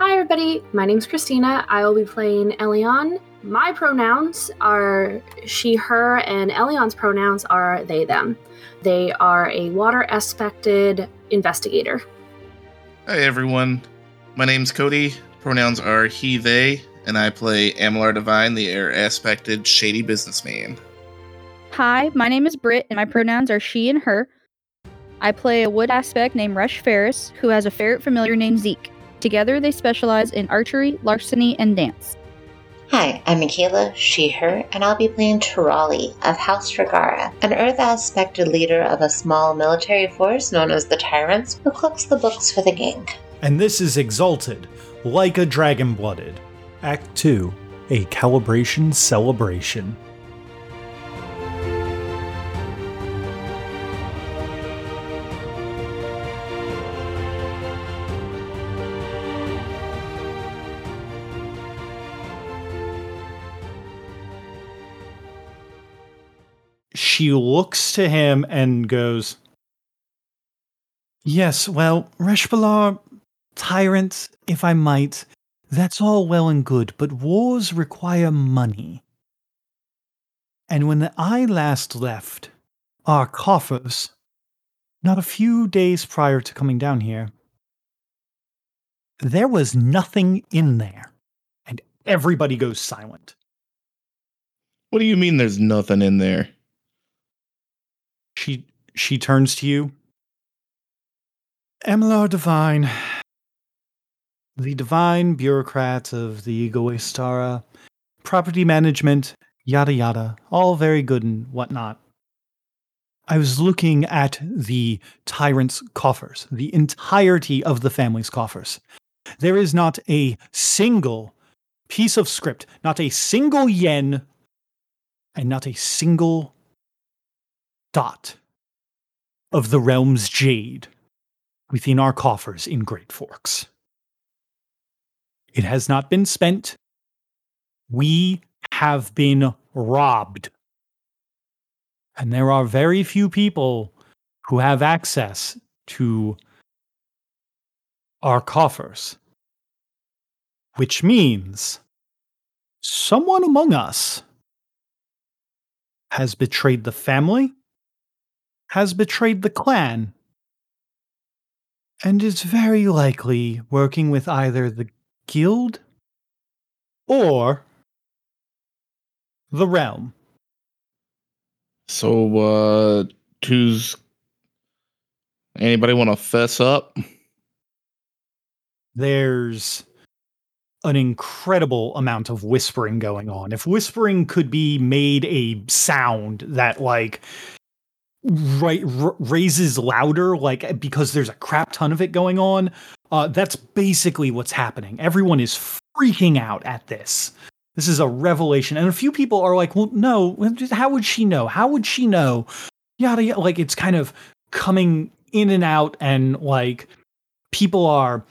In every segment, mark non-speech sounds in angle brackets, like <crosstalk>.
Hi, everybody. My name's Christina. I will be playing Elion. My pronouns are she, her, and Elion's pronouns are they, them. They are a water aspected investigator. Hi everyone, my name's Cody. Pronouns are he, they, and I play Amalar Devine, the air aspected shady businessman. Hi, my name is Britt, and my pronouns are she and her. I play a wood aspect named Rush Fairus, who has a ferret familiar named Zeke. Together, they specialize in archery, larceny, and dance. Hi, I'm Michaela, she, her, and I'll be playing Tirali of House Ragara, an Earth aspected leader of a small military force known as the Tyrants, who cooks the books for the gang. and this is Exalted, like a dragon blooded. Act 2, a calibration celebration. She looks to him and goes, Yes, well, Reshbalar, tyrant, if I might, that's all well and good, but wars require money. And when I last left our coffers, not a few days prior to coming down here, there was nothing in there. And everybody goes silent. What do you mean there's nothing in there? She she turns to you. Emilar Devine, the divine bureaucrat of the Egoistara, property management, yada yada, all very good and whatnot. I was looking at the tyrant's coffers, the entirety of the family's coffers. There is not a single piece of scrip, not a single yen, and not a single dot of the realm's jade within our coffers in Great Forks. It has not been spent. We have been robbed. And there are very few people who have access to our coffers, which means someone among us has betrayed the family has betrayed the clan and is very likely working with either the guild or the realm. So, uh, who's. Anybody want to fess up? There's an incredible amount of whispering going on. If whispering could be made a sound that like right r- raises louder like because there's a crap ton of it going on. Uh that's basically what's happening. Everyone is freaking out at this. This is a revelation. And a few people are like well no how would she know? How would she know? Yada yada. Like it's kind of coming in and out and like people are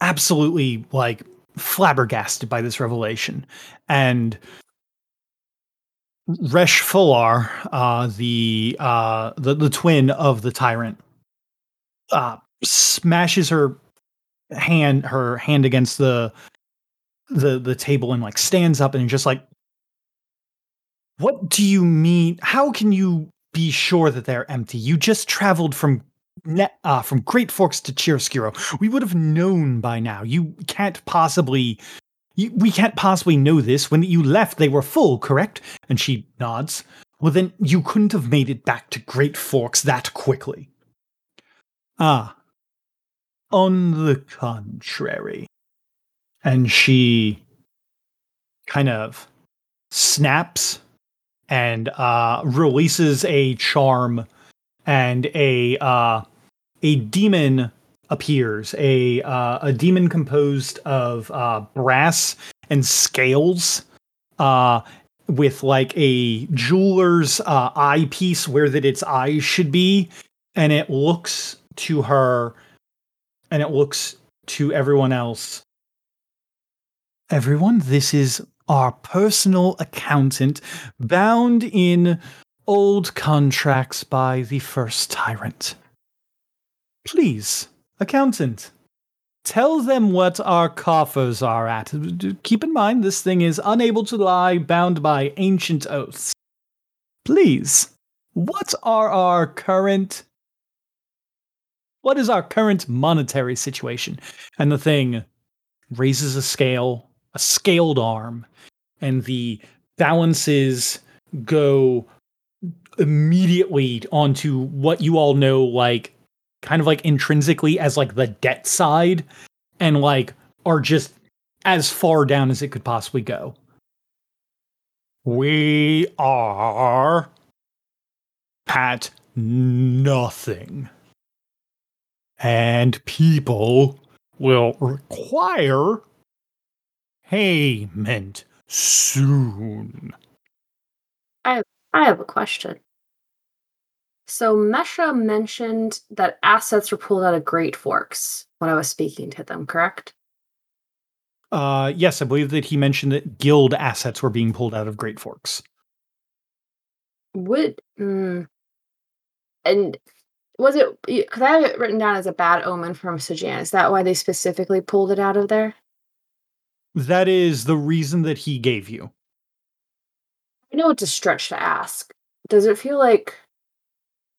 absolutely like flabbergasted by this revelation. And Resh Fular, uh, the, uh, the the twin of the tyrant, uh, smashes her hand her hand against the the the table and like stands up and just like, what do you mean? How can you be sure that they're empty? You just traveled from net uh, from Great Forks to Chiaroscuro. We would have known by now. You can't possibly you, we can't possibly know this. When you left, they were full, correct? And she nods. Well, then you couldn't have made it back to Great Forks that quickly. Ah. On the contrary. And she kind of snaps and uh, releases a charm, and a uh, a demon appears a uh, a demon composed of uh, brass and scales uh, with like a jeweler's uh, eyepiece where that its eyes should be and it looks to her and it looks to everyone else. Everyone, this is our personal accountant bound in old contracts by the first tyrant. Please, accountant, tell them what our coffers are at. Keep in mind, this thing is unable to lie, bound by ancient oaths. Please, what are our current. What is our current monetary situation? And the thing raises a scale, a scaled arm, and the balances go immediately onto what you all know like kind of like intrinsically as like the debt side and like are just as far down as it could possibly go. We are at nothing. And people will require payment soon. I I have a question. So Mesha mentioned that assets were pulled out of Great Forks when I was speaking to them, correct? Uh, yes, I believe that he mentioned that guild assets were being pulled out of Great Forks. Would mm, and was it because I have it written down as a bad omen from Sajan? Is that why they specifically pulled it out of there? That is the reason that he gave you. I know it's a stretch to ask. Does it feel like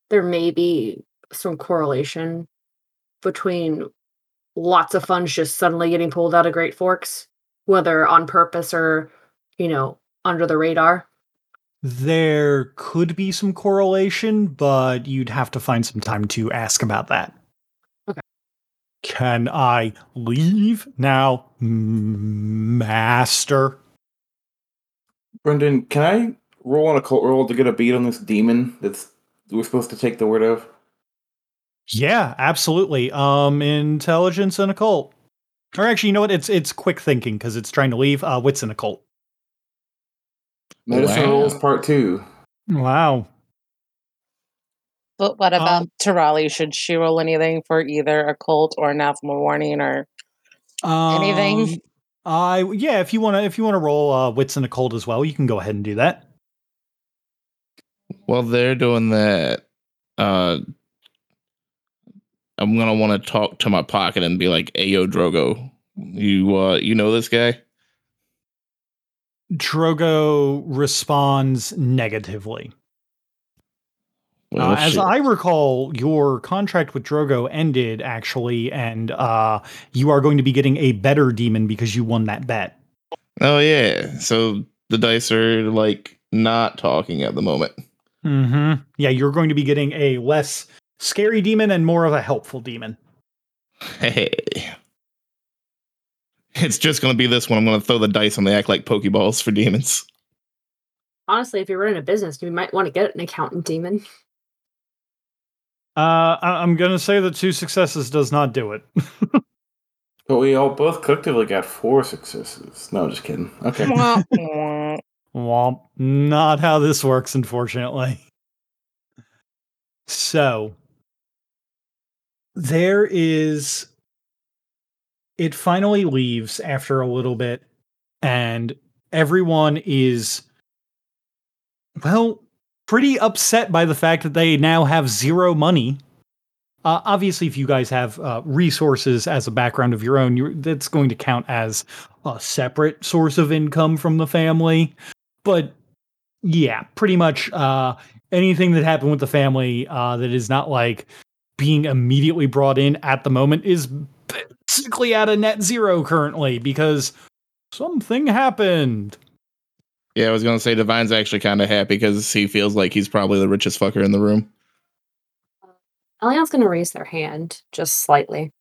there may be some correlation between lots of funds just suddenly getting pulled out of Great Forks, whether on purpose or, you know, under the radar? There could be some correlation, but you'd have to find some time to ask about that. Okay. Can I leave now, Master? Brendan, can I roll on a cult roll to get a beat on this demon that's we're supposed to take the word of? Yeah, absolutely. Um, intelligence and occult. Or actually, you know what? It's it's quick thinking because it's trying to leave. Uh, wits and occult. Medicine Wow. rolls part two. Wow. But what about Um, Tirali? Should she roll anything for either occult or anathema warning or Anything? Um, I yeah. If you want to, if you want to roll uh, wits and occult as well, you can go ahead and do that. While they're doing that, uh, I'm gonna want to talk to my pocket and be like, "Ayo, Drogo, you uh, you know this guy?" Drogo responds negatively. Well, Uh, as shit. I recall, your contract with Drogo ended actually, and uh, you are going to be getting a better demon because you won that bet. oh yeah, so the dice are like not talking at the moment. Mm-hmm. Yeah, you're going to be getting a less scary demon and more of a helpful demon. Hey, <laughs> it's just gonna be this one. I'm gonna throw the dice and they act like pokeballs for demons. Honestly, if you're running a business, you might want to get an accountant demon. Uh, I- I'm going to say that two successes does not do it. <laughs> But we all both collectively got four successes. No, just kidding. Okay. <laughs> Womp. Not how this works, unfortunately. So, there is. It finally leaves after a little bit, and everyone is, well, pretty upset by the fact that they now have zero money. Uh, obviously, if you guys have uh, resources as a background of your own, that's going to count as a separate source of income from the family. But yeah, pretty much uh, anything that happened with the family uh, that is not like being immediately brought in at the moment is basically at a net zero currently because something happened. Yeah, I was gonna say Devine's actually kind of happy because he feels like he's probably the richest fucker in the room. Elion's going to raise their hand just slightly.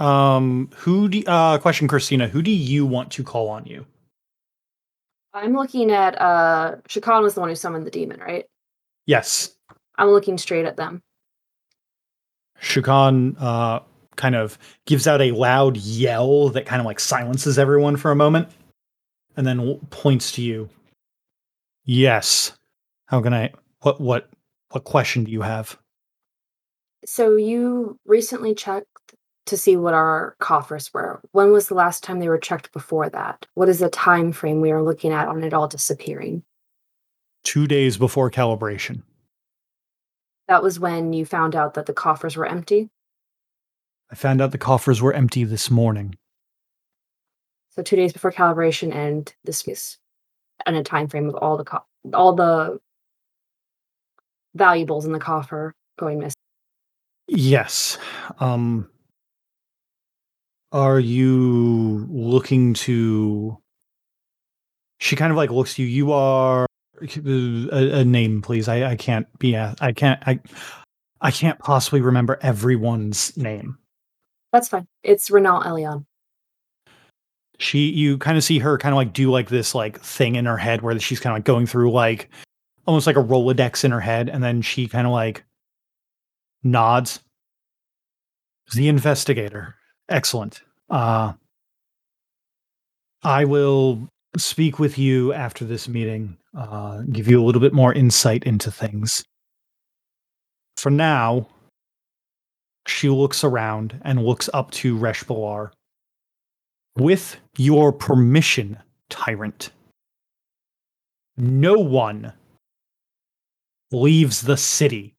Um, who do uh question Christina, who do you want to call on you? I'm looking at uh Shakan was the one who summoned the demon, right? Yes. I'm looking straight at them. Shukan uh kind of gives out a loud yell that kind of like silences everyone for a moment and then points to you. Yes. How can I what what what question do you have? So you recently checked to see what our coffers were. When was the last time they were checked before that? What is the time frame we are looking at on it all disappearing? Two days before calibration. That was when you found out that the coffers were empty. I found out the coffers were empty this morning. So two days before calibration, and this is and a time frame of all the co- all the valuables in the coffer going missing. Yes. Um are you looking to she kind of like looks to you. You are uh, a, a name please. I i can't be a, i can't i i can't possibly remember everyone's name. That's fine. It's Renal Elion. she you kind of see her kind of like do like this like thing in her head where she's kind of like going through like almost like a rolodex in her head and then she kind of like nods. The investigator excellent uh i will speak with you after this meeting uh give you a little bit more insight into things for now she looks around and looks up to resh Balar. With your permission, tyrant, no one leaves the city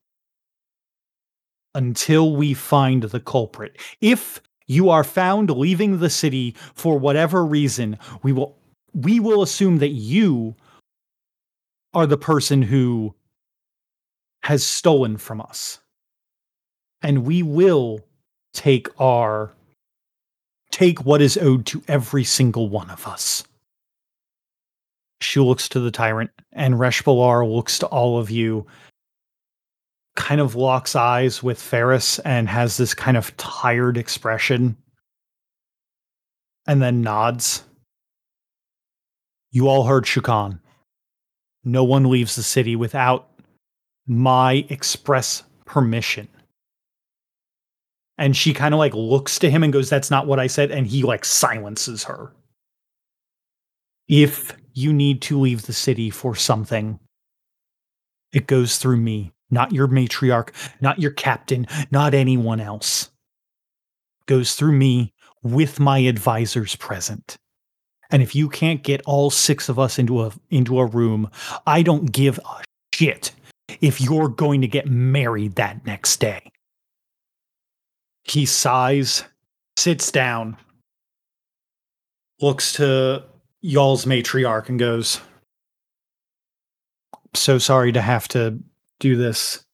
until we find the culprit. If you are found leaving the city for whatever reason, we will we will assume that you are the person who has stolen from us. And we will take our take what is owed to every single one of us. She looks to the tyrant, and Reshbalar looks to all of you, kind of locks eyes with Fairus and has this kind of tired expression, and then nods. You all heard Shukan. No one leaves the city without my express permission. And she kind of like looks to him and goes, That's not what I said. And he like silences her. If you need to leave the city for something, it goes through me, not your matriarch, not your captain, not anyone else. Goes through me with my advisors present. And if you can't get all six of us into a into a room, I don't give a shit if you're going to get married that next day. He sighs, sits down, looks to y'all's matriarch and goes, So sorry to have to do this.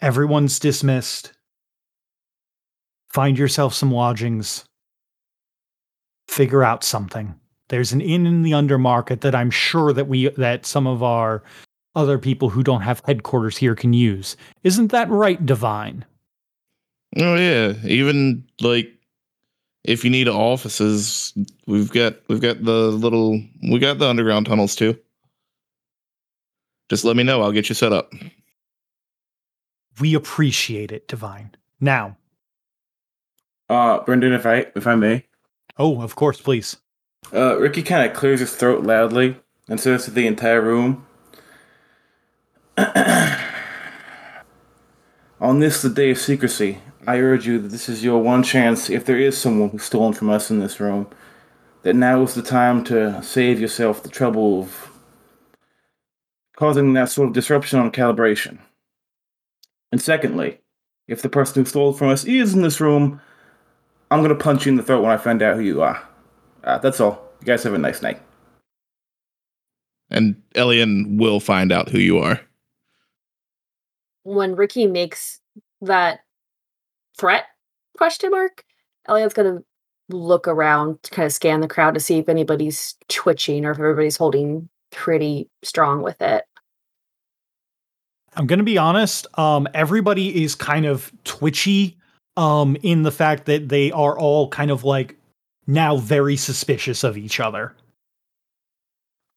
Everyone's dismissed. Find yourself some lodgings. Figure out something. There's an inn in the undermarket that I'm sure that we that some of our other people who don't have headquarters here can use. Isn't that right, Devine? Oh yeah, even like if you need offices, we've got we've got the little we got the underground tunnels too. Just let me know, I'll get you set up. We appreciate it, Devine. Now, Uh, Brendan, if I if I may, oh, of course, please. uh, Riki kind of clears his throat loudly and says to the entire room, <clears throat> "On this, the day of secrecy, I urge you that this is your one chance. If there is someone who's stolen from us in this room, that now is the time to save yourself the trouble of causing that sort of disruption on calibration. And secondly, if the person who stole from us is in this room." I'm gonna punch you in the throat when I find out who you are. Uh, that's all. You guys have a nice night. And Elian will find out who you are. When Riki makes that threat question mark, Elliot's gonna look around to kind of scan the crowd to see if anybody's twitching or if everybody's holding pretty strong with it. I'm going to be honest. Um, everybody is kind of twitchy. Um, in the fact that they are all kind of like now very suspicious of each other.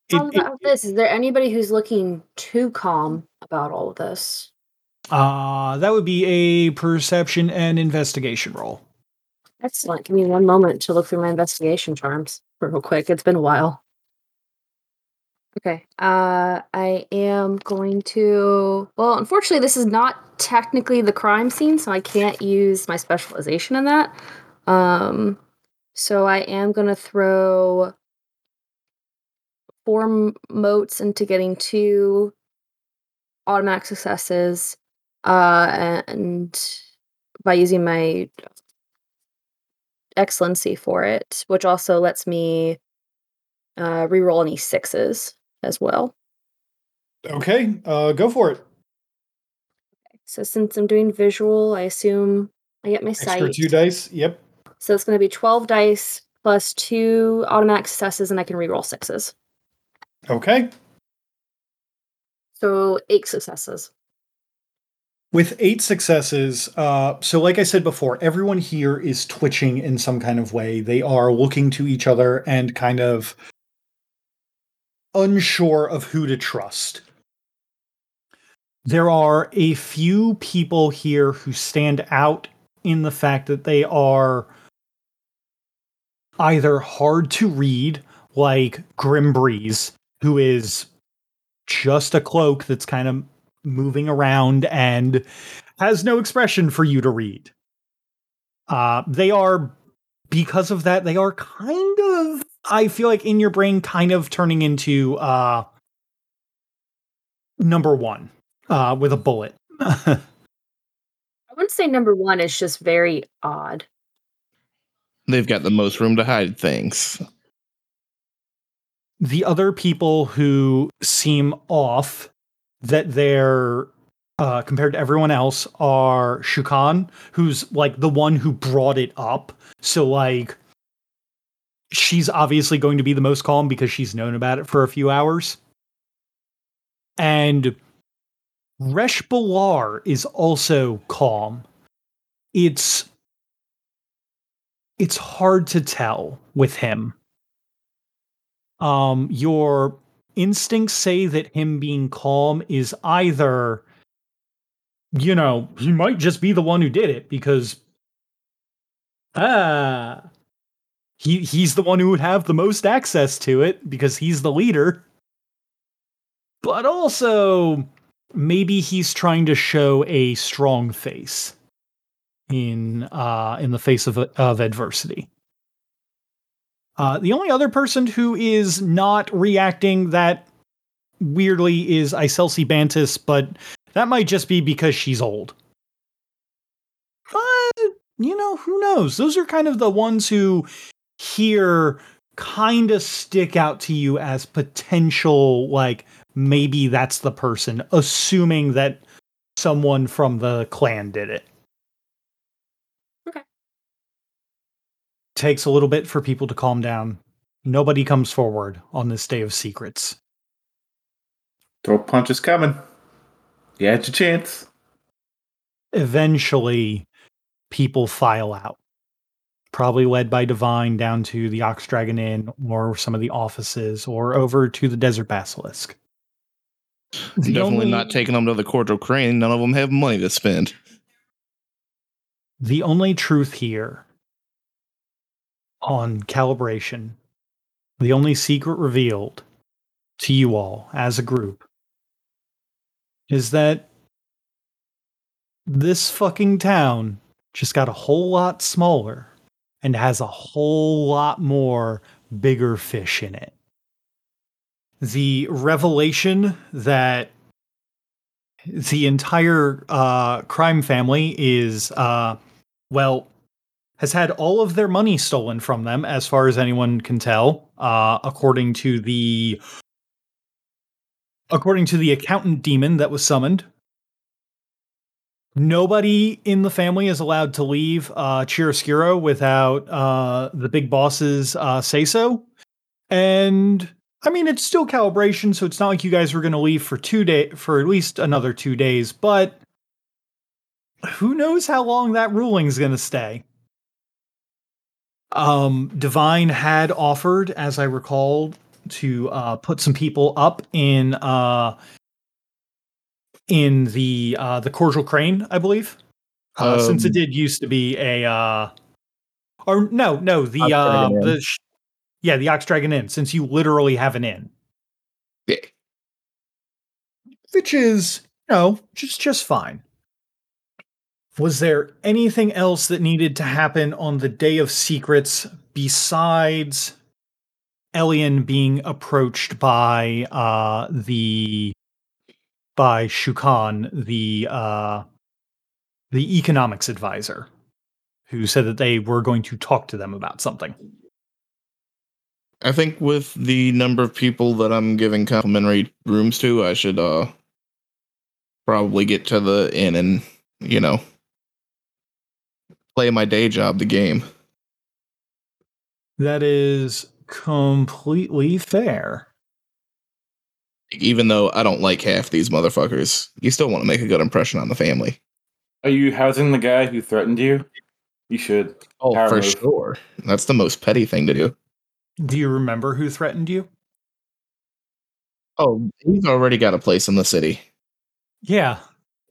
It- How it- about this? Is there anybody who's looking too calm about all of this? uh, that would be a perception and investigation roll. Excellent. Give me one moment to look through my investigation charms real quick. It's been a while. Okay. Uh, I am going to. Well, unfortunately, this is not technically the crime scene, so I can't use my specialization in that. Um, so I am going to throw four motes into getting two automatic successes, uh, and by using my excellency for it, which also lets me uh, reroll any sixes as well. Okay, uh, go for it. So since I'm doing visual, I assume I get my Extra sight. two dice. Yep. So it's going to be 12 dice plus two automatic successes, and I can reroll sixes. Okay. So eight successes. With eight successes, uh, so like I said before, everyone here is twitching in some kind of way. They are looking to each other and kind of unsure of who to trust. There are a few people here who stand out in the fact that they are either hard to read, like Grimbreeze, who is just a cloak that's kind of moving around and has no expression for you to read. Uh, they are, because of that, they are kind of, I feel like in your brain, kind of turning into uh, number one uh, with a bullet. <laughs> I wouldn't say number one is just very odd. They've got the most room to hide things. the other people who seem off that they're uh, compared to everyone else are Shukan, who's like the one who brought it up. So like she's obviously going to be the most calm because she's known about it for a few hours. And Resh Balar is also calm. It's it's hard to tell with him um your instincts say that him being calm is either you know he might just be the one who did it because ah he he's the one who would have the most access to it because he's the leader but also maybe he's trying to show a strong face in uh in the face of of adversity uh, the only other person who is not reacting that weirdly is Iselsi Bantis, but that might just be because she's old. But, you know, who knows? Those are kind of the ones who here kind of stick out to you as potential, like, maybe that's the person, assuming that someone from the clan did it. Okay. Takes a little bit for people to calm down. Nobody comes forward on this day of secrets. throw punch is coming. You had your chance. Eventually, people file out. Probably led by Devine down to the Ox Dragon Inn or some of the offices or over to the Desert Basilisk. The Definitely only- not taking them to the cordial crane. None of them have money to spend. The only truth here on calibration, the only secret revealed to you all as a group, is that this fucking town just got a whole lot smaller and has a whole lot more bigger fish in it. The revelation that the entire uh, crime family is, uh, well, has had all of their money stolen from them, as far as anyone can tell, uh, according to the according to the accountant demon that was summoned. Nobody in the family is allowed to leave uh, Chiaroscuro without uh, the big bosses uh, say so. And I mean, it's still calibration, so it's not like you guys were going to leave for two day for at least another two days. But who knows how long that ruling's going to stay? Um, Devine had offered, as I recall, to uh, put some people up in uh, in the uh, the cordial crane, I believe, uh, since it Um, did used to be a uh, or no, no, the uh, the sh- yeah, the Ox Dragon Inn, since you literally have an inn. Yeah. which is you know just just fine. Was there anything else that needed to happen on the day of secrets besides Elian being approached by uh the by Shukan, the uh the economics advisor, who said that they were going to talk to them about something. I think with the number of people that I'm giving complimentary rooms to, I should uh probably get to the inn and, you know, play my day job, the game. That is completely fair. Even though I don't like half these motherfuckers, you still want to make a good impression on the family. Are you housing the guy who threatened you? You should. Oh, Power for move. sure. That's the most petty thing to do. Do you remember who threatened you? Oh, he's already got a place in the city, Yeah.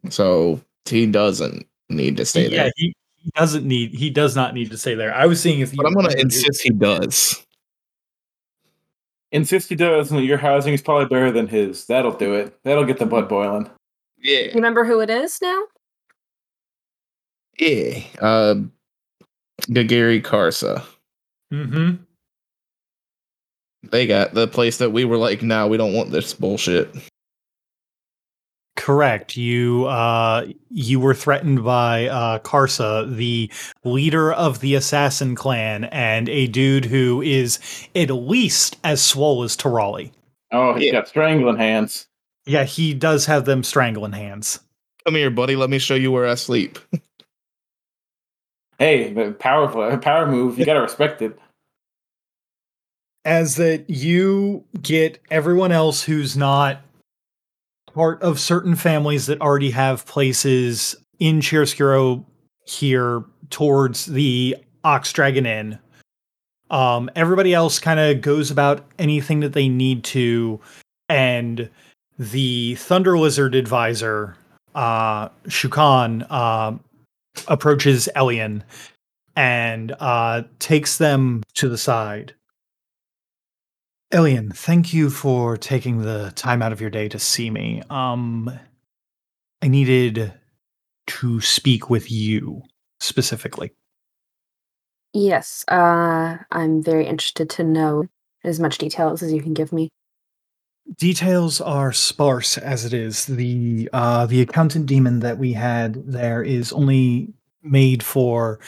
so he doesn't need to stay yeah, there. he, he doesn't need he does not need to stay there. I was seeing if you But I'm gonna insist he does. Insist he does, and your housing is probably better than his. That'll do it. That'll get the blood boiling. Yeah, You Remember who it is now? yeah. Uh, Gagiri Karsa. Mhm. They got the place that we were like, nah, we don't want this bullshit. Correct. You uh you were threatened by uh Karsa, the leader of the assassin clan, and a dude who is at least as swole as Tirali. Oh, he's Yeah. got strangling hands. Yeah, he does have them strangling hands. Come here, buddy. Let me show you where I sleep. <laughs> Hey, but powerful, <laughs> power move. You gotta respect it. as that you get everyone else who's not part of certain families that already have places in Chiaroscuro here towards the Ox Dragon Inn. Um, everybody else kind of goes about anything that they need to, and the Thunder Lizard advisor, uh, Shukan, uh, approaches Elian and uh, takes them to the side. Elian, thank you for taking the time out of your day to see me. Um, I needed to speak with you specifically. Yes, uh, I'm very interested to know as much details as you can give me. Details are sparse as it is. The uh, the accountant demon that we had there is only made for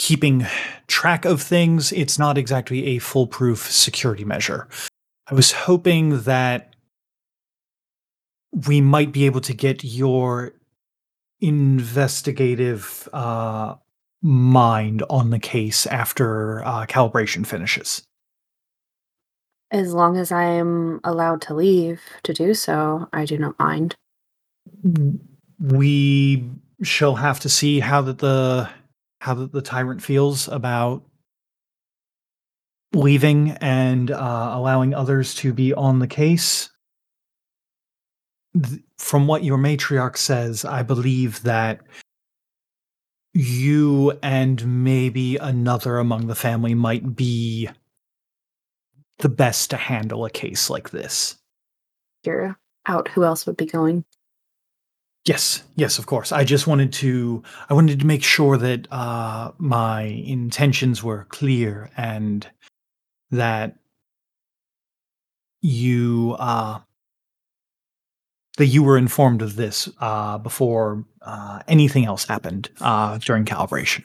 keeping track of things. It's not exactly a foolproof security measure. I was hoping that we might be able to get your investigative uh, mind on the case after uh, calibration finishes. As long as I am allowed to leave to do so, I do not mind. we shall have to see how that the how that the tyrant feels about leaving and uh, allowing others to be on the case. Th- From what your matriarch says, I believe that you and maybe another among the family might be the best to handle a case like this. Figure out who else would be going. Yes, yes, of course. I just wanted to I wanted to make sure that uh my intentions were clear and that you uh that you were informed of this uh before uh anything else happened uh during calibration.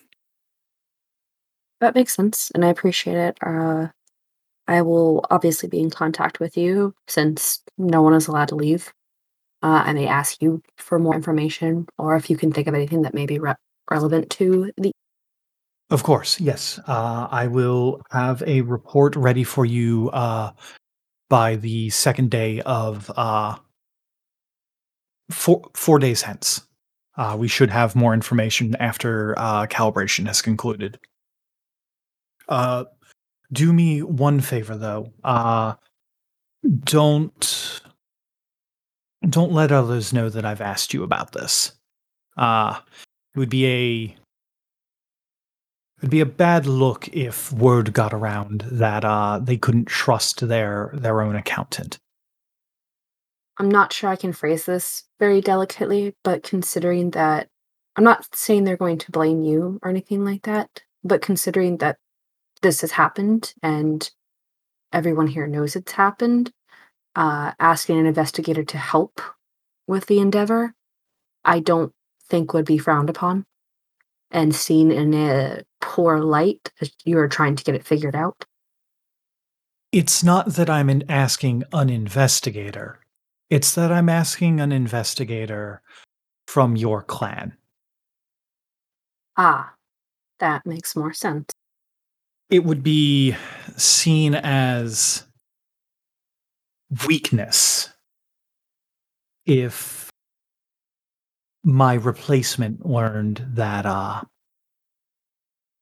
That makes sense, and I appreciate it. Uh, I will obviously be in contact with you since no one is allowed to leave. Uh, I may ask you for more information, or if you can think of anything that may be re- relevant to the. Of course, yes. Uh I will have a report ready for you uh by the second day of uh four four days hence. Uh, we should have more information after uh, calibration has concluded. Do me one favor though. Don't don't let others know that I've asked you about this. Uh, it would be a it'd be a bad look if word got around that uh, they couldn't trust their their own accountant. I'm not sure I can phrase this very delicately, but considering that I'm not saying they're going to blame you or anything like that, but considering that this has happened and everyone here knows it's happened, uh, asking an investigator to help with the endeavor, I don't think would be frowned upon and seen in a poor light as you are trying to get it figured out. It's not that I'm in asking an investigator. It's that I'm asking an investigator from your clan. Ah, that makes more sense. It would be seen as weakness if my replacement learned that uh,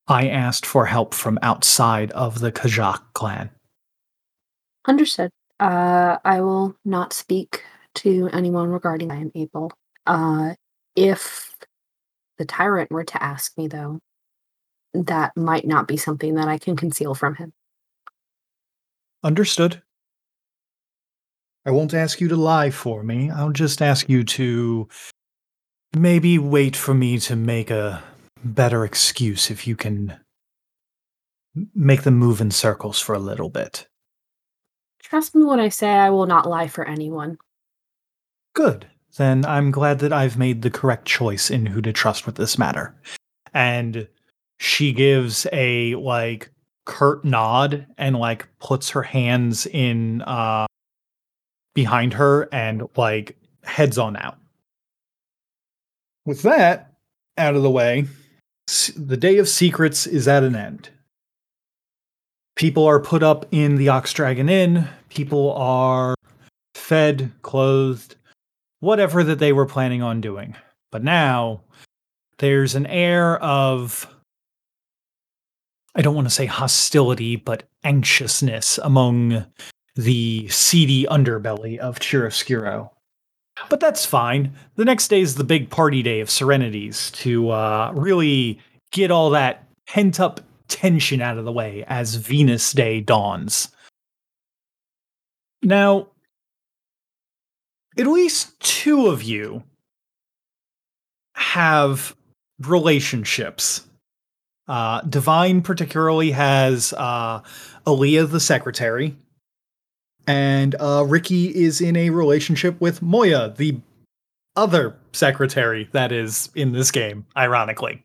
I asked for help from outside of the Kajak clan. Understood. Uh, I will not speak to anyone regarding I am able. Uh, if the tyrant were to ask me, though, that might not be something that I can conceal from him. Understood. I won't ask you to lie for me. I'll just ask you to maybe wait for me to make a better excuse if you can make them move in circles for a little bit. Trust me when I say I will not lie for anyone. Good. Then I'm glad that I've made the correct choice in who to trust with this matter. And she gives a like curt nod and like puts her hands in uh behind her and like heads on out. With that out of the way, the day of secrets is at an end. People are put up in the Ox Dragon Inn. People are fed, clothed, whatever that they were planning on doing. But now there's an air of, I don't want to say hostility, but anxiousness among the seedy underbelly of Chiaroscuro. But that's fine. The next day is the big party day of Serenities to uh, really get all that pent up tension out of the way as Venus Day dawns. Now, at least two of you have relationships. Uh, Devine particularly has uh, Aaliyah, the secretary, and uh, Riki is in a relationship with Moya, the other secretary that is in this game, ironically.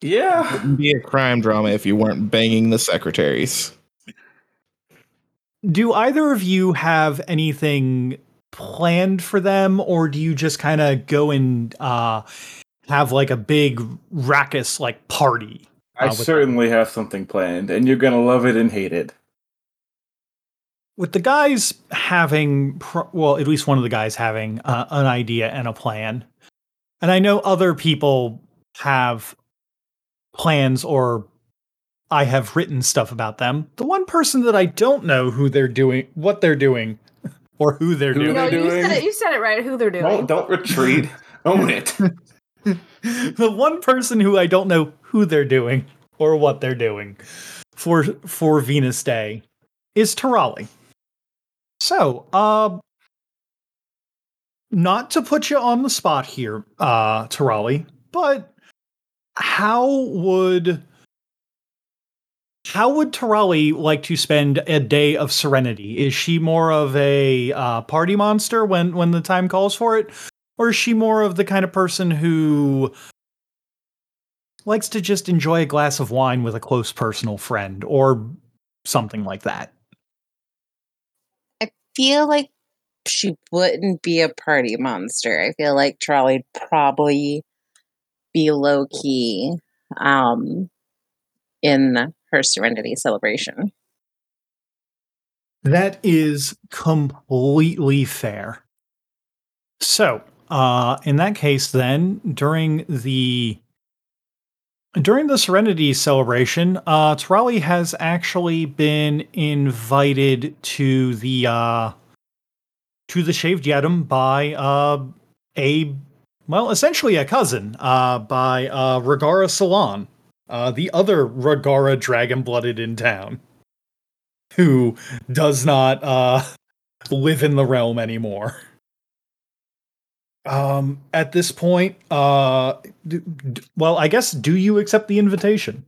Yeah. It wouldn't be a crime drama if you weren't banging the secretaries. Do either of you have anything planned for them, or do you just kind of go and uh, have like a big raucous like party? I uh, with certainly have something planned, and you're gonna love it and hate it. With the guys having pro- well at least one of the guys having uh, an idea and a plan and i know other people have plans or i have written stuff about them the one person that i don't know who they're doing what they're doing <laughs> or who they're Who doing they're No, you said it. You said it right. Who they're doing? Don't, don't retreat. Own it. <laughs> the one person who i don't know who they're doing or what they're doing for for venus day is Tirali. So, uh, not to put you on the spot here, uh, Tirali, but how would how would Tirali like to spend a day of serenity? Is she more of a uh, party monster when when the time calls for it, or is she more of the kind of person who likes to just enjoy a glass of wine with a close personal friend, or something like that? Feel like she wouldn't be a party monster. I feel like Charlie'd probably be low key um, in her Serenity celebration. That is completely fair. So, uh, in that case, then during the during the Serenity celebration, uh, Tirali has actually been invited to the uh, to the Shaved Yedem by uh, a well, essentially a cousin uh, by uh, Ragara Salon, uh, the other Ragara dragon blooded in town who does not uh live in the realm anymore. <laughs> Um, at this point, uh, d- d- well, I guess do you accept the invitation?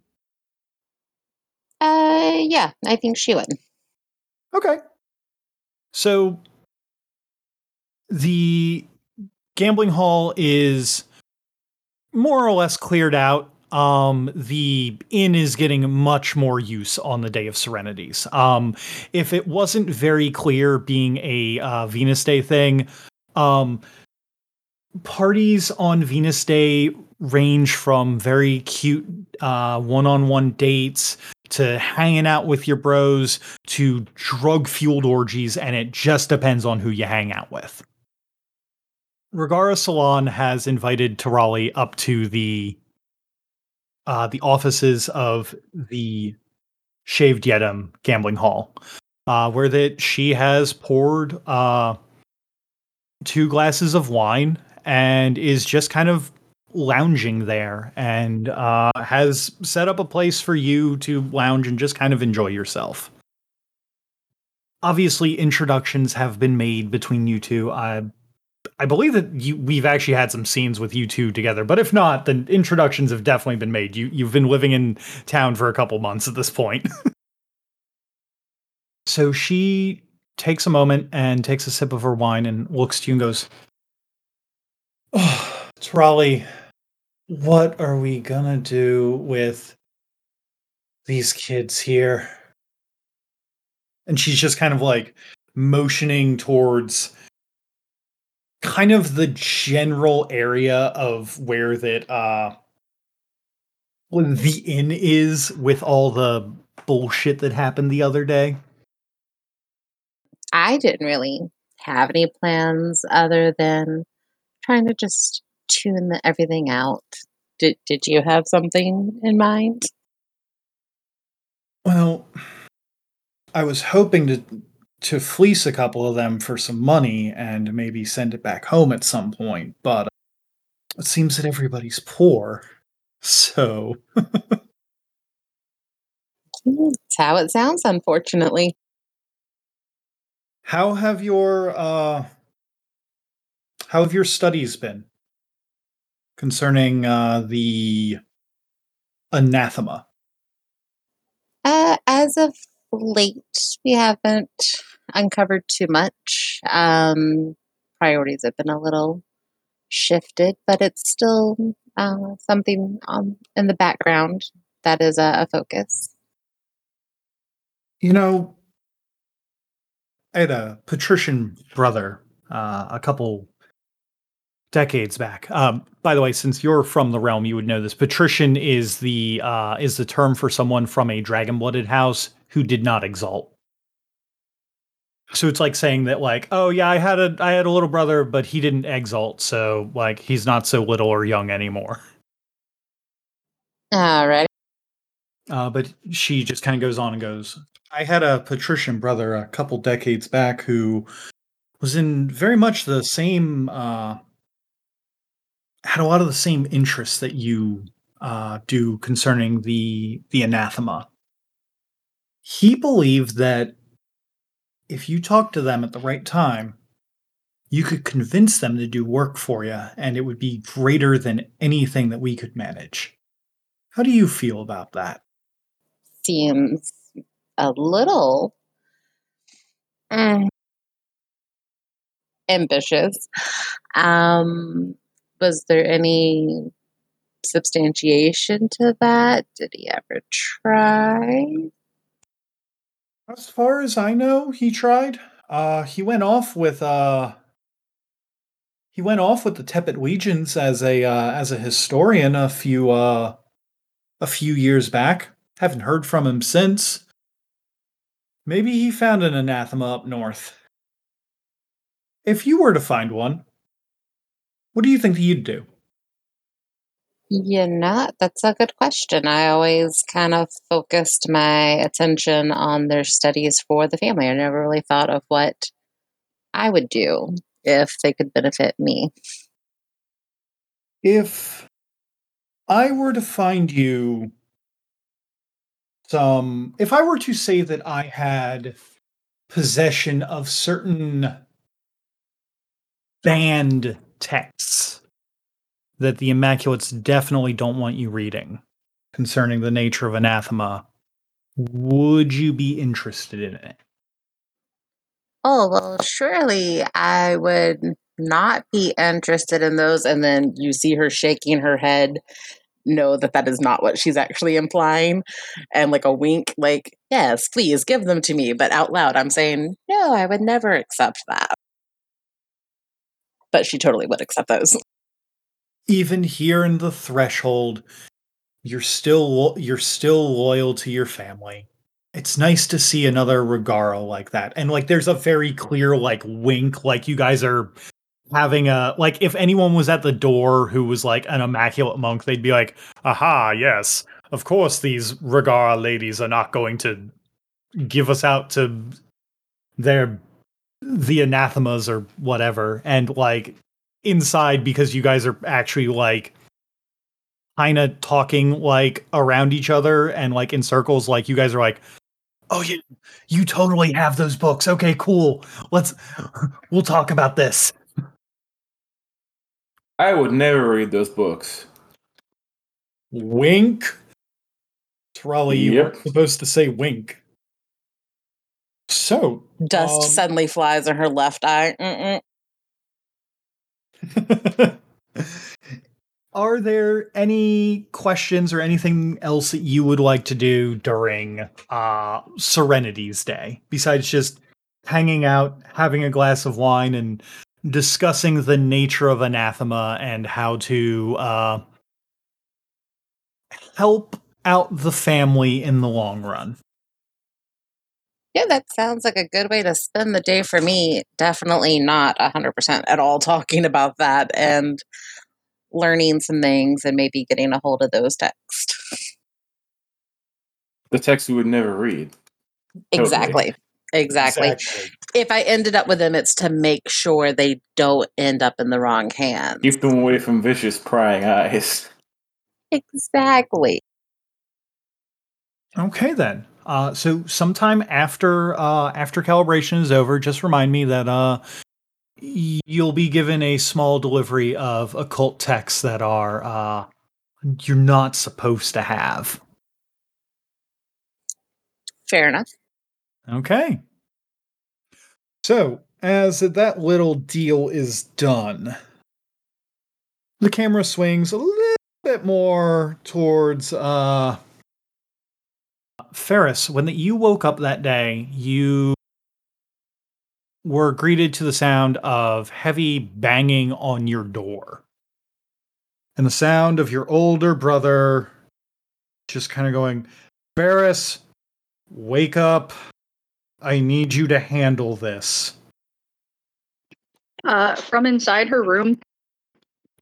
Uh, yeah, I think she would. Okay. So the gambling hall is more or less cleared out. Um, the inn is getting much more use on the Day of Serenities. Um, if it wasn't very clear being a uh, Venus Day thing, um, parties on Venus Day range from very cute uh, one-on-one dates to hanging out with your bros to drug fueled orgies, and it just depends on who you hang out with. Ragara Salon has invited Tirali up to the uh, the offices of the Shaved Yedem Gambling Hall, uh, where that she has poured uh, two glasses of wine and is just kind of lounging there and uh, has set up a place for you to lounge and just kind of enjoy yourself. Obviously, introductions have been made between you two. I, I believe that you, we've actually had some scenes with you two together, but if not, then introductions have definitely been made. You, you've been living in town for a couple months at this point. <laughs> so she takes a moment and takes a sip of her wine and looks to you and goes, <sighs> Oh, Tirali, what are we gonna do with these kids here? And she's just kind of like motioning towards kind of the general area of where that uh the inn is with all the bullshit that happened the other day. I didn't really have any plans other than trying to just tune the, everything out. Did Did you have something in mind? Well, I was hoping to to fleece a couple of them for some money and maybe send it back home at some point, but it seems that everybody's poor. So, <laughs> That's how it sounds, unfortunately. how have your uh how have your studies been concerning uh the anathema? Uh, as of late, we haven't uncovered too much. Um, priorities have been a little shifted, but it's still uh, something um, in the background that is a, a focus. You know, I had a patrician brother uh, a couple decades back. Um, by the way, since you're from the realm, you would know this. Patrician is the uh, is the term for someone from a dragon blooded house who did not exalt. So it's like saying that, like, oh yeah, I had a I had a little brother, but he didn't exalt, so like he's not so little or young anymore. All right. Uh, but she just kind of goes on and goes, I had a patrician brother a couple decades back who was in very much the same, uh, had a lot of the same interests that you uh, do concerning the the anathema. He believed that if you talk to them at the right time, you could convince them to do work for you, and it would be greater than anything that we could manage. How do you feel about that? Seems a little mm, ambitious. Um, was there any substantiation to that? Did he ever try? As far as I know, he tried. Uh, he went off with uh, he went off with the Tepet Legions as a uh, as a historian a few uh, a few years back. Haven't heard from him since. Maybe he found an anathema up north. If you were to find one, what do you think that you'd do? You know, that's a good question. I always kind of focused my attention on their studies for the family. I never really thought of what I would do if they could benefit me. If I were to find you some, if I were to say that I had possession of certain banned texts that the Immaculates definitely don't want you reading concerning the nature of anathema. Would you be interested in it? Oh, well, surely I would not be interested in those. And then you see her shaking her head, know that that is not what she's actually implying. And like a wink, like, yes, please give them to me. But out loud, I'm saying, no, I would never accept that. But she totally would accept those. <laughs> Even here in the threshold, you're still lo- you're still loyal to your family. It's nice to see another Ragara like that. And like there's a very clear like wink like you guys are having a like if anyone was at the door who was like an immaculate monk they'd be like aha yes of course these Ragara ladies are not going to give us out to their the anathemas or whatever and like inside because you guys are actually like kind of talking like around each other and like in circles like you guys are like oh you you totally have those books. Okay cool. Let's <laughs> we'll talk about this. I would never read those books. wink? Tirali, you Yep. weren't supposed to say wink so Dust Um, suddenly flies in her left eye. <laughs> Are there any questions or anything else that you would like to do during uh Serenity's Day besides just hanging out, having a glass of wine and discussing the nature of anathema and how to uh help out the family in the long run? Yeah, that sounds like a good way to spend the day for me. Definitely not 100% at all <laughs> talking about that and learning some things and maybe getting a hold of those texts. The text we would never read. Totally. Exactly. Exactly. If I ended up with them, it's to make sure they don't end up in the wrong hands. Keep them away from vicious prying eyes. Exactly. Okay then. Uh, so sometime after uh, after calibration is over, just remind me that uh, you'll be given a small delivery of occult texts that are uh, you're not supposed to have. Fair enough. Okay. So as that little deal is done, the camera swings a little bit more towards uh Fairus. When you woke up that day, you were greeted to the sound of heavy banging on your door. And the sound of your older brother just kind of going, Fairus, wake up. I need you to handle this. Uh, from inside her room,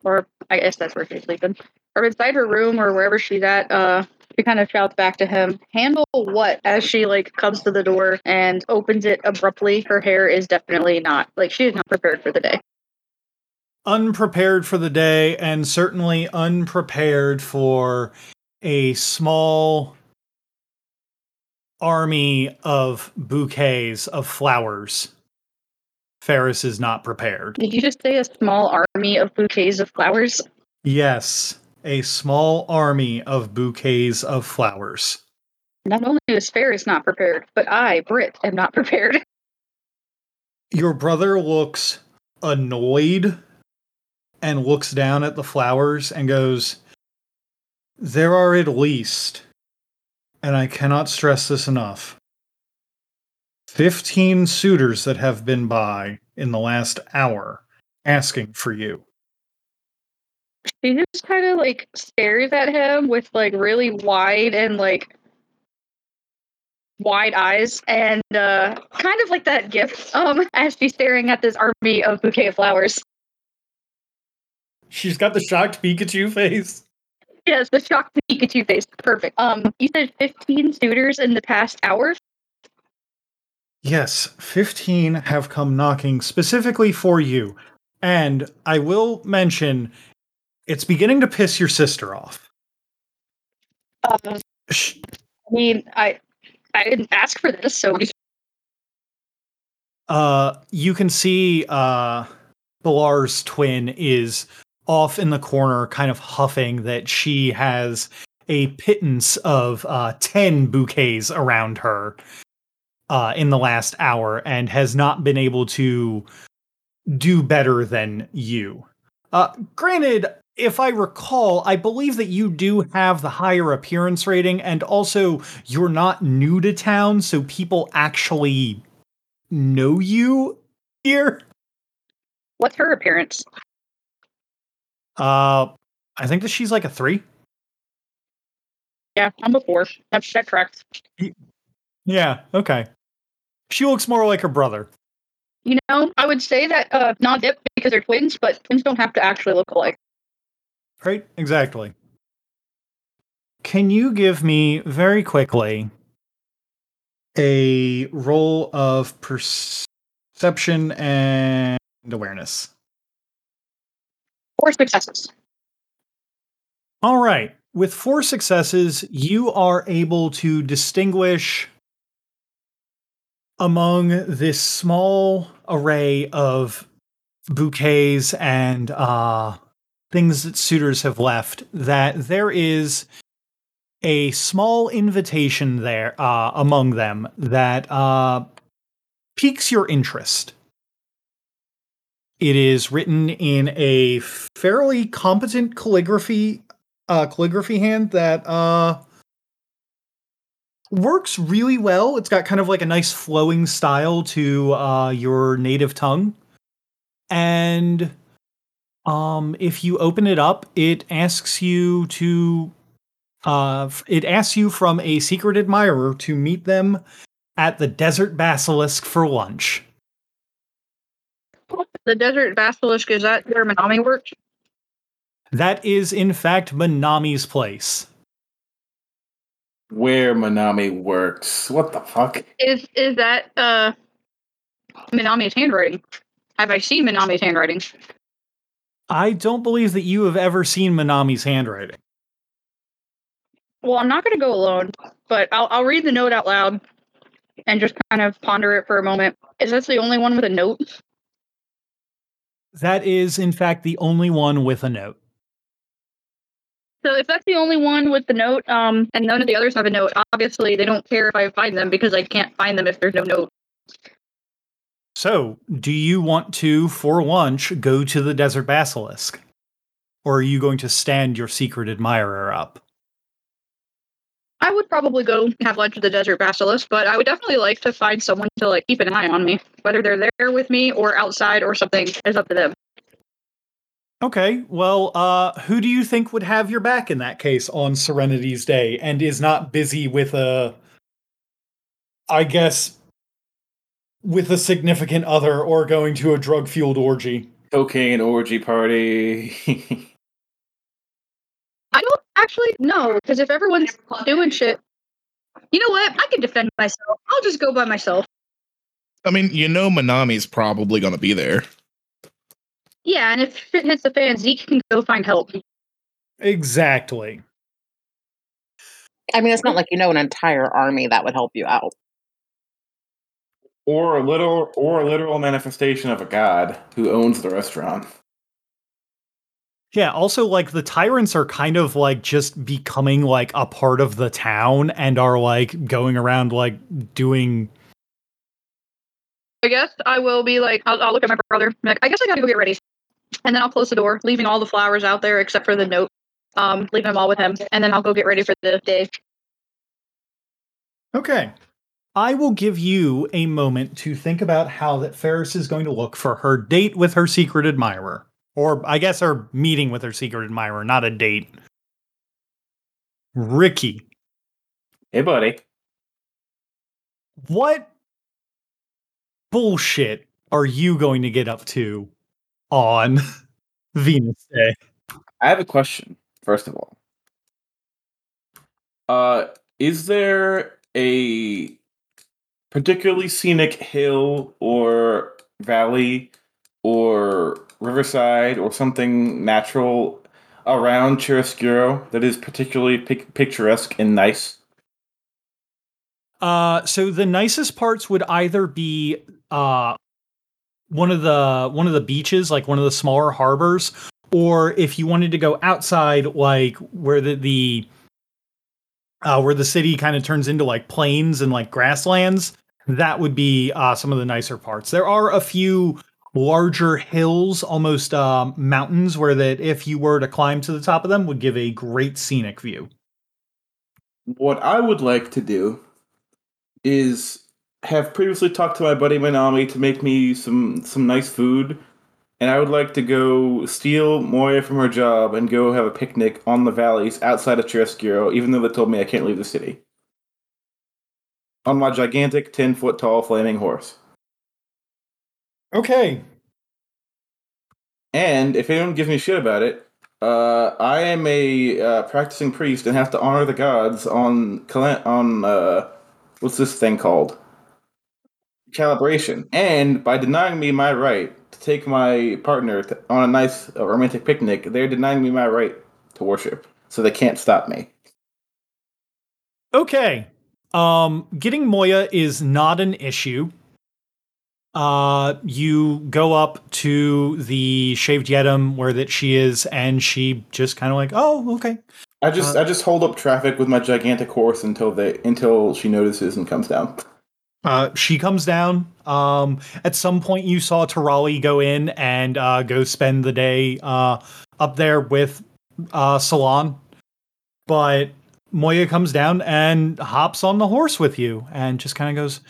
or I guess that's where she's sleeping. From inside her room or wherever she's at, uh, she kind of shouts back to him, "Handle what?" As she like comes to the door and opens it abruptly. Her hair is definitely not like she is not prepared for the day. unprepared for the day and certainly unprepared for a small army of bouquets of flowers. Fairus is not prepared. Did you just say a small army of bouquets of flowers? Yes, a small army of bouquets of flowers. Not only is Fairus not prepared, but I, Brit, am not <laughs> prepared. Your brother looks annoyed and looks down at the flowers and goes, There are at least, and I cannot stress this enough, 15 suitors that have been by in the last hour asking for you. She just kind of like stares at him with like really wide and like wide eyes and uh kind of like that gift um <laughs> as she's staring at this army of bouquet of flowers. She's got the shocked Pikachu face. Yes, the shocked Pikachu face. Perfect. Um you said 15 suitors in the past hour? Yes, 15 have come knocking specifically for you. And I will mention, it's beginning to piss your sister off. Um, I mean, I I didn't ask for this, so uh, you can see uh, Bilar's twin is off in the corner, kind of huffing that she has a pittance of uh, 10 bouquets around her uh, in the last hour and has not been able to do better than you. Uh, granted, if I recall, I believe that you do have the higher appearance rating, and also you're not new to town, so people actually know you here. What's her appearance? Uh, I think that she's like a three. Yeah, I'm a four. That's that tracks. Yeah, okay. She looks more like her brother. You know, I would say that uh not dip because they're twins, but twins don't have to actually look alike. Right? Exactly. Can you give me very quickly a roll of perception and awareness? Four successes. All right. With four successes, you are able to distinguish among this small array of bouquets and uh, things that suitors have left that there is a small invitation there uh, among them that uh, piques your interest. It is written in a fairly competent calligraphy uh, calligraphy hand that uh, works really well. It's got kind of like a nice flowing style to uh, your native tongue, and um, if you open it up, it asks you to uh, it asks you from a secret admirer to meet them at the Desert Basilisk for lunch. The desert basilisk is that where Manami works? That is, in fact, Manami's place. Where Manami works. What the fuck? Is is that uh Manami's handwriting? Have I seen Manami's handwriting? I don't believe that you have ever seen Manami's handwriting. Well, I'm not going to go alone, but I'll I'll read the note out loud and just kind of ponder it for a moment. Is that the only one with a note? That is, in fact, the only one with a note. So if that's the only one with the note, um, and none of the others have a note, obviously they don't care if I find them because I can't find them if there's no note. So, do you want to, for lunch, go to the Desert Basilisk? Or are you going to stand your secret admirer up? I would probably go have lunch at the Desert Basilisk, but I would definitely like to find someone to like keep an eye on me, whether they're there with me or outside or something is up to them. Okay, well, uh, who do you think would have your back in that case on Serenity's Day and is not busy with a, I guess, with a significant other or going to a drug fueled orgy? Cocaine orgy party. <laughs> I don't actually know because if everyone's doing shit, you know what? I can defend myself. I'll just go by myself. I mean, you know, Manami's probably going to be there. Yeah, and if shit hits the fan, Zeke can go find help. Exactly. I mean, it's not like you know an entire army that would help you out. Or a little or a literal manifestation of a god who owns the restaurant. Yeah, also like the tyrants are kind of like just becoming like a part of the town and are like going around like doing I guess I will be like, I'll, I'll look at my brother. Like, I guess I gotta go get ready, and then I'll close the door, leaving all the flowers out there except for the note. Um, leaving them all with him, and then I'll go get ready for the day. Okay. I will give you a moment to think about how that Fairus is going to look for her date with her secret admirer. Or I guess her meeting with her secret admirer, not a date. Riki, Hey, buddy. what bullshit are you going to get up to on <laughs> Venus Day? I have a question, first of all. Uh, is there a particularly scenic hill or valley or riverside or something natural around Chiaroscuro that is particularly pic- picturesque and nice? Uh, so the nicest parts would either be uh one of the one of the beaches, like one of the smaller harbors, or if you wanted to go outside, like where the the uh, where the city kind of turns into like plains and like grasslands, that would be uh, some of the nicer parts. There are a few larger hills, almost uh, mountains, where that if you were to climb to the top of them, would give a great scenic view. What I would like to do is have previously talked to my buddy Manami to make me some some nice food, and I would like to go steal Moya from her job and go have a picnic on the valleys outside of Chiaroscuro, even though they told me I can't leave the city. On my gigantic ten foot tall flaming horse. Okay. And if anyone gives me shit about it, uh, I am a uh, practicing priest and have to honor the gods on on uh, what's this thing called? Calibration. And by denying me my right to take my partner to, on a nice uh, romantic picnic, they're denying me my right to worship. So they can't stop me. Okay. Um, getting Moya is not an issue. Uh, you go up to the shaved Yedem where that she is, and she just kind of like, oh, okay. I just Uh, I just hold up traffic with my gigantic horse until they until she notices and comes down. Uh, she comes down. Um, at some point, you saw Tirali go in and uh, go spend the day uh, up there with uh, Salon. But Moya comes down and hops on the horse with you and just kind of goes,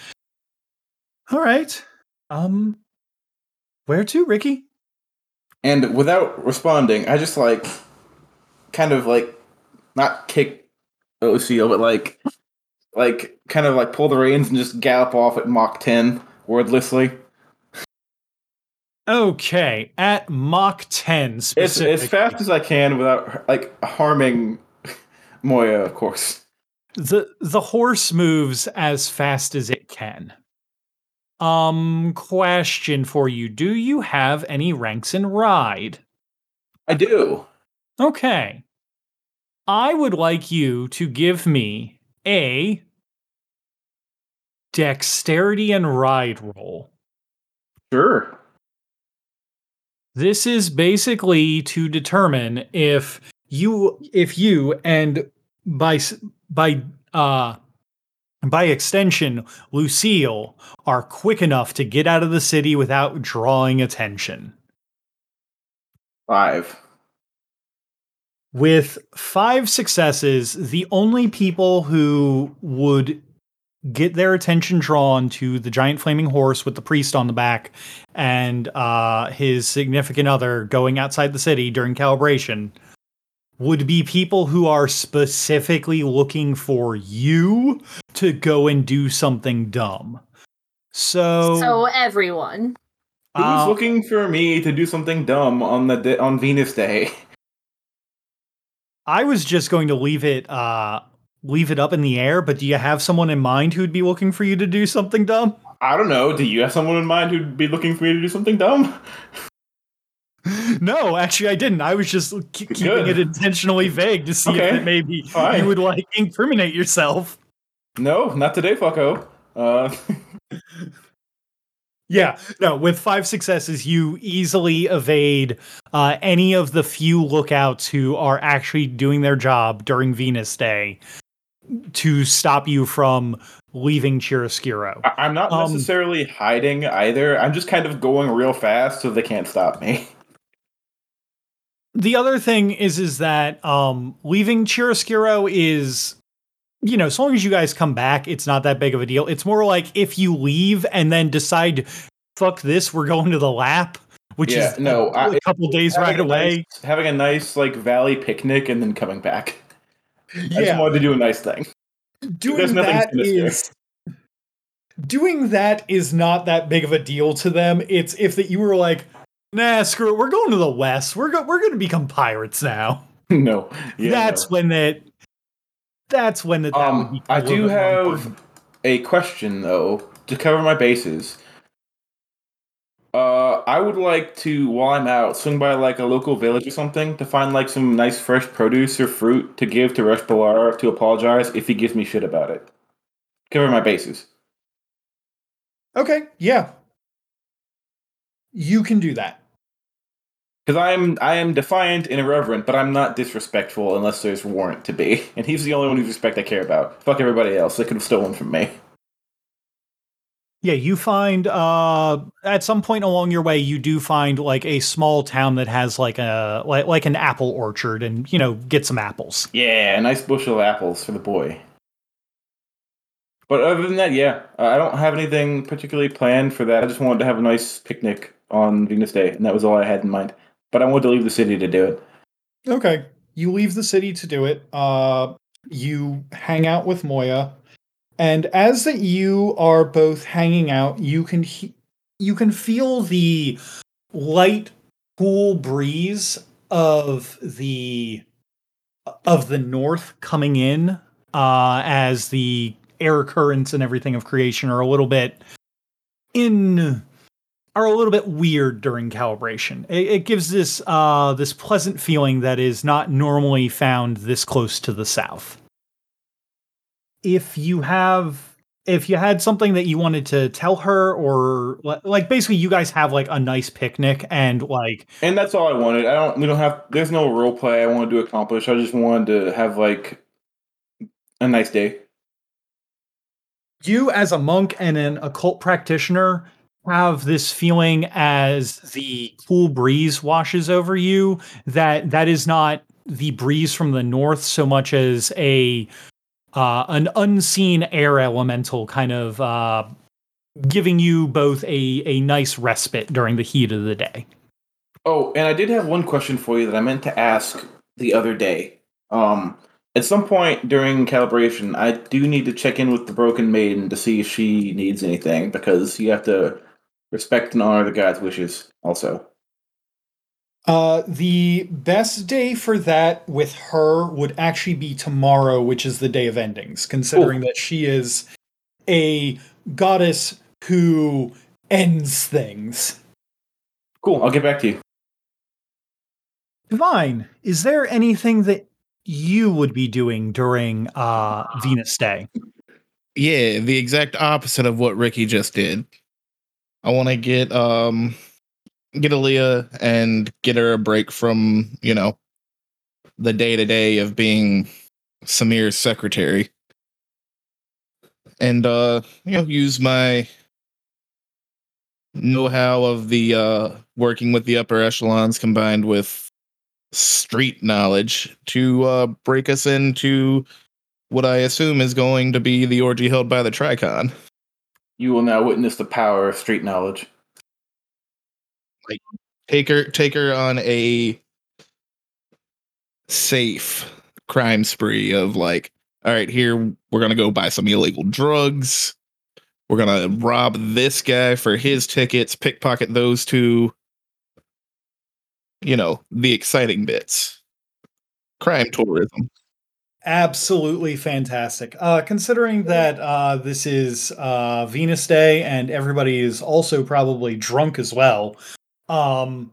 All right. Um, where to, Riki? And without responding, I just like kind of like not kick Lucille, but like like kind of like pull the reins and just gallop off at Mach 10 wordlessly. Okay, at Mach 10 It's as fast as I can without like harming Moya, of course. the the horse moves as fast as it can. Um, question for you: Do you have any ranks in ride? I do. Okay, I would like you to give me a dexterity and ride roll. Sure. This is basically to determine if you if you and by by uh by extension Lucille are quick enough to get out of the city without drawing attention. Five. With 5 successes, the only people who would get their attention drawn to the giant flaming horse with the priest on the back and uh, his significant other going outside the city during calibration would be people who are specifically looking for you to go and do something dumb. So, So everyone. Who's uh, looking for me to do something dumb on the di- on Venus Day? I was just going to leave it uh, leave it up in the air. But do you have someone in mind who'd be looking for you to do something dumb? I don't know. Do you have someone in mind who'd be looking for me to do something dumb? No, actually, I didn't. I was just k- keeping Good. it intentionally vague to see Okay, if it maybe fine. you would like incriminate yourself. No, not today, fucko. Uh, <laughs> Yeah, no, with five successes, you easily evade uh, any of the few lookouts who are actually doing their job during Venus Day to stop you from leaving Chiaroscuro. I- I'm not Um, necessarily hiding either. I'm just kind of going real fast so they can't stop me. the other thing is is that um leaving Chiaroscuro is you know, as long as you guys come back, it's not that big of a deal. It's more like if you leave and then decide, fuck this, we're going to the lap, which Yeah, is no, a, I- a couple days right away. nice- having a nice like valley picnic and then coming back. I just yeah, wanted to do a nice thing. doing that sinister. is doing that is not that big of a deal to them. It's if that you were like, nah, screw it, we're going to the west. We're go- we're going to become pirates now. <laughs> no, yeah, that's no. when that. That's when that. Um, I do have important. a question though to cover my bases. Uh, I would like to, while I'm out, swing by like a local village or something to find like some nice fresh produce or fruit to give to Rush Balara to apologize if he gives me shit about it. Cover my bases. Okay, yeah. You can do that. Because I'm I am defiant and irreverent, but I'm not disrespectful unless there's warrant to be. <laughs> And he's the only one whose respect I care about. Fuck everybody else. They could have stolen from me. Yeah, you find uh at some point along your way you do find like a small town that has like a like, like an apple orchard and you know get some apples. Yeah, a nice bushel of apples for the boy. But other than that, yeah, uh, I don't have anything particularly planned for that. I just wanted to have a nice picnic on Venus Day, and that was all I had in mind. But I wanted to leave the city to do it. Okay. You leave the city to do it. Uh you hang out with Moya and as that you are both hanging out, you can he- you can feel the light cool breeze of the of the north coming in uh as the air currents and everything of creation are a little bit in are a little bit weird during calibration. It, it gives this uh this pleasant feeling that is not normally found this close to the south. If you have if you had something that you wanted to tell her or like basically you guys have like a nice picnic and like And that's all I wanted. I don't. We don't have. There's no role play I wanted to accomplish. I just wanted to have like a nice day. you as a monk and an occult practitioner have this feeling as the cool breeze washes over you that that is not the breeze from the north so much as a uh, an unseen air elemental kind of uh, giving you both a a nice respite during the heat of the day. Oh, and I did have one question for you that I meant to ask the other day. Um, at some point during calibration, I do need to check in with the Broken Maiden to see if she needs anything because you have to respect and honor the god's wishes. Also, Uh, the best day for that with her would actually be tomorrow, which is the day of endings, considering that she is a goddess who ends things. cool. I'll get back to you. Devine, is there anything that you would be doing during uh, Venus Day? Yeah, the exact opposite of what Riki just did. I want to get um get Aaliyah and get her a break from, you know, the day to day of being Samir's secretary. And uh, you know, use my know-how of the uh working with the upper echelons combined with street knowledge to uh break us into what I assume is going to be the orgy held by the Tri-Khan. You will now witness the power of street knowledge. Take her take her on a safe crime spree of like, all right, here we're gonna go buy some illegal drugs. We're gonna rob this guy for his tickets, pickpocket those two. You know, the exciting bits. Crime tourism. Absolutely fantastic. Uh, considering that uh, this is uh, Venus Day and everybody is also probably drunk as well, um,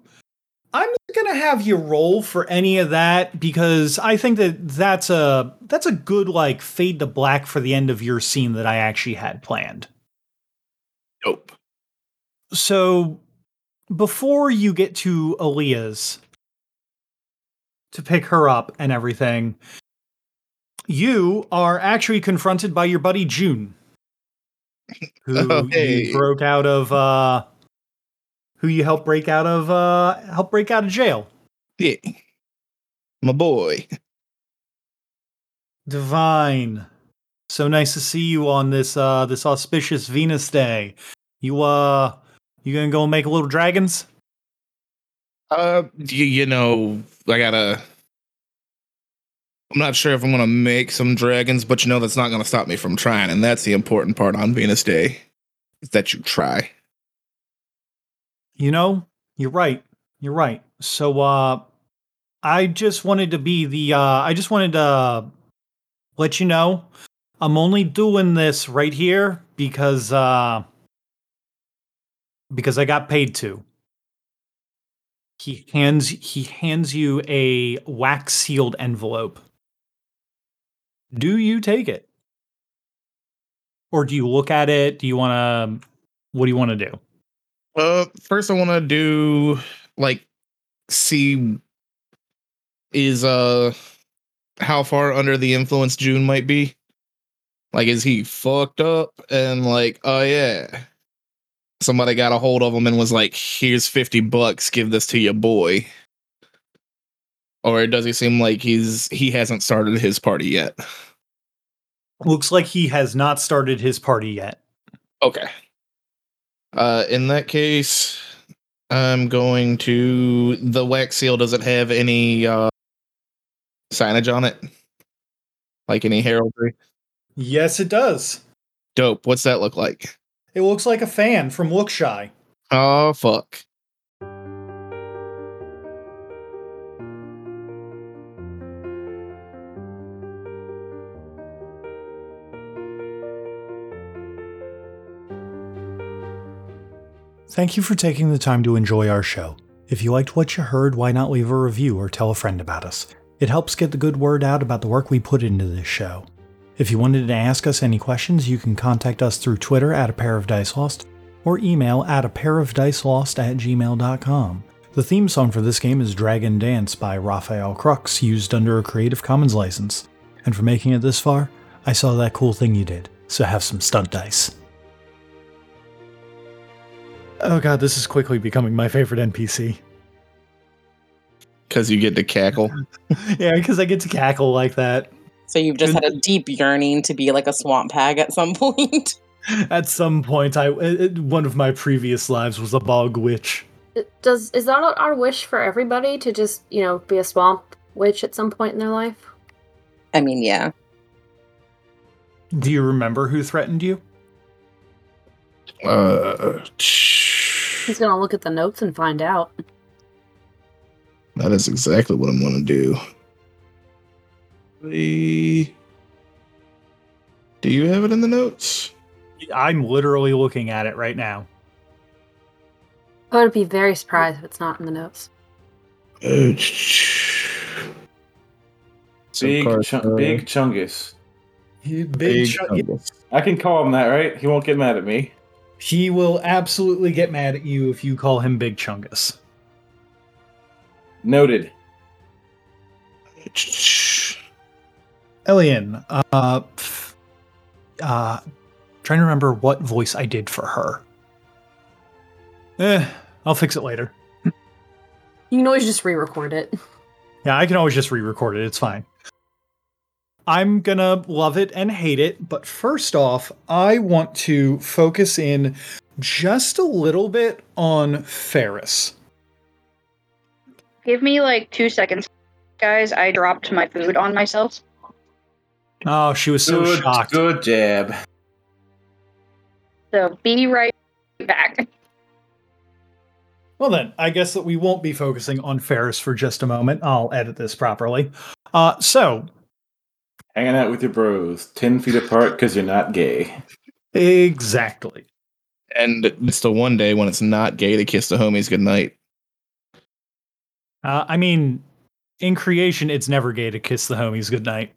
I'm not gonna have you roll for any of that because I think that that's a that's a good like fade to black for the end of your scene that I actually had planned. Nope. So before you get to Aaliyah's to pick her up and everything, you are actually confronted by your buddy June, who <laughs> Oh, hey. broke out of uh who you helped break out of uh help break out of jail. Yeah. My boy. Devine. So nice to see you on this uh this auspicious Venus day. You uh you gonna go make little dragons? Uh, you, you know, I gotta. I'm not sure if I'm gonna make some dragons, but you know that's not gonna stop me from trying, and that's the important part on Venus Day, is that you try. You know, you're right. You're right. So uh I just wanted to be the uh I just wanted to let you know I'm only doing this right here because uh because I got paid to. He hands he hands you a wax sealed envelope. Do you take it? Or do you look at it? Do you want to what do you want to do? Uh, first I want to do like see is uh how far under the influence June might be. Like, is he fucked up and like, oh yeah, somebody got a hold of him and was like, "Here's fifty bucks, give this to your boy." Or does he seem like he's he hasn't started his party yet? Looks like he has not started his party yet. Okay. Uh, in that case, I'm going to the wax seal. Does it have any uh, signage on it? Like any heraldry? Yes, it does. Dope. What's that look like? It looks like a fan from Lookshy. Oh fuck. Thank you for taking the time to enjoy our show. If you liked what you heard, why not leave a review or tell a friend about us? It helps get the good word out about the work we put into this show. If you wanted to ask us any questions, you can contact us through Twitter at a pair of dice lost or email at a pair of dice lost at gmail.com. The theme song for this game is Dragon Dance by Rafael Krux, used under a Creative Commons license. And for making it this far, I saw that cool thing you did, so have some stunt dice. Oh god, this is quickly becoming my favorite NPC. Because you get to cackle. <laughs> yeah, because I get to cackle like that. So you've just had a deep yearning to be like a swamp hag at some <laughs> point. At some point, I it, one of my previous lives was a bog witch. Does is that our wish for everybody to just you know be a swamp witch at some point in their life? I mean, yeah. Do you remember who threatened you? Uh, He's gonna look at the notes and find out. that is exactly what I'm going to do. The... Do you have it in the notes? I'm literally looking at it right now. I would be very surprised if it's not in the notes. Uh, so Big, Car- chun- uh, big Chungus. Big, big Chungus. I can call him that, right? He won't get mad at me. He will absolutely get mad at you if you call him Big Chungus. Noted. Elian, uh, uh, trying to remember what voice I did for her. Eh, I'll fix it later. You can always just re-record it. Yeah, I can always just re-record it. It's fine. I'm gonna love it and hate it, but first off, I want to focus in just a little bit on Fairus. Give me like two seconds, guys. I dropped my food on myself. Oh, she was so good, shocked. good jab. So be right back. Well, then, I guess that we won't be focusing on Fairus for just a moment. I'll edit this properly. Uh, so, Hanging out with your bros, 10 feet apart because you're not gay. exactly. And it's the one day when it's not gay to kiss the homies goodnight. Uh, I mean, in creation, it's never gay to kiss the homies goodnight.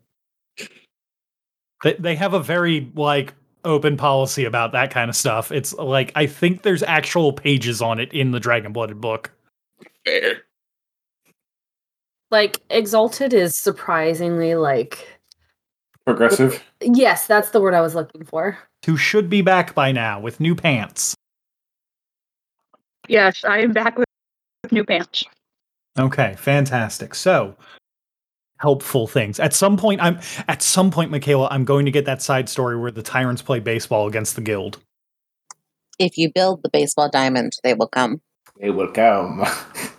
They, they have a very, like, open policy about that kind of stuff. It's like, I think there's actual pages on it in the Dragon Blooded book. Fair. Like exalted is surprisingly like Progressive. yes, that's the word I was looking for. Who should be back by now with new pants. Yes, I am back with new pants. Okay, fantastic. So, helpful things. At some point, I'm at some point, Michaela, I'm going to get that side story where the tyrants play baseball against the guild. If you build the baseball diamond, they will come. They will come. <laughs>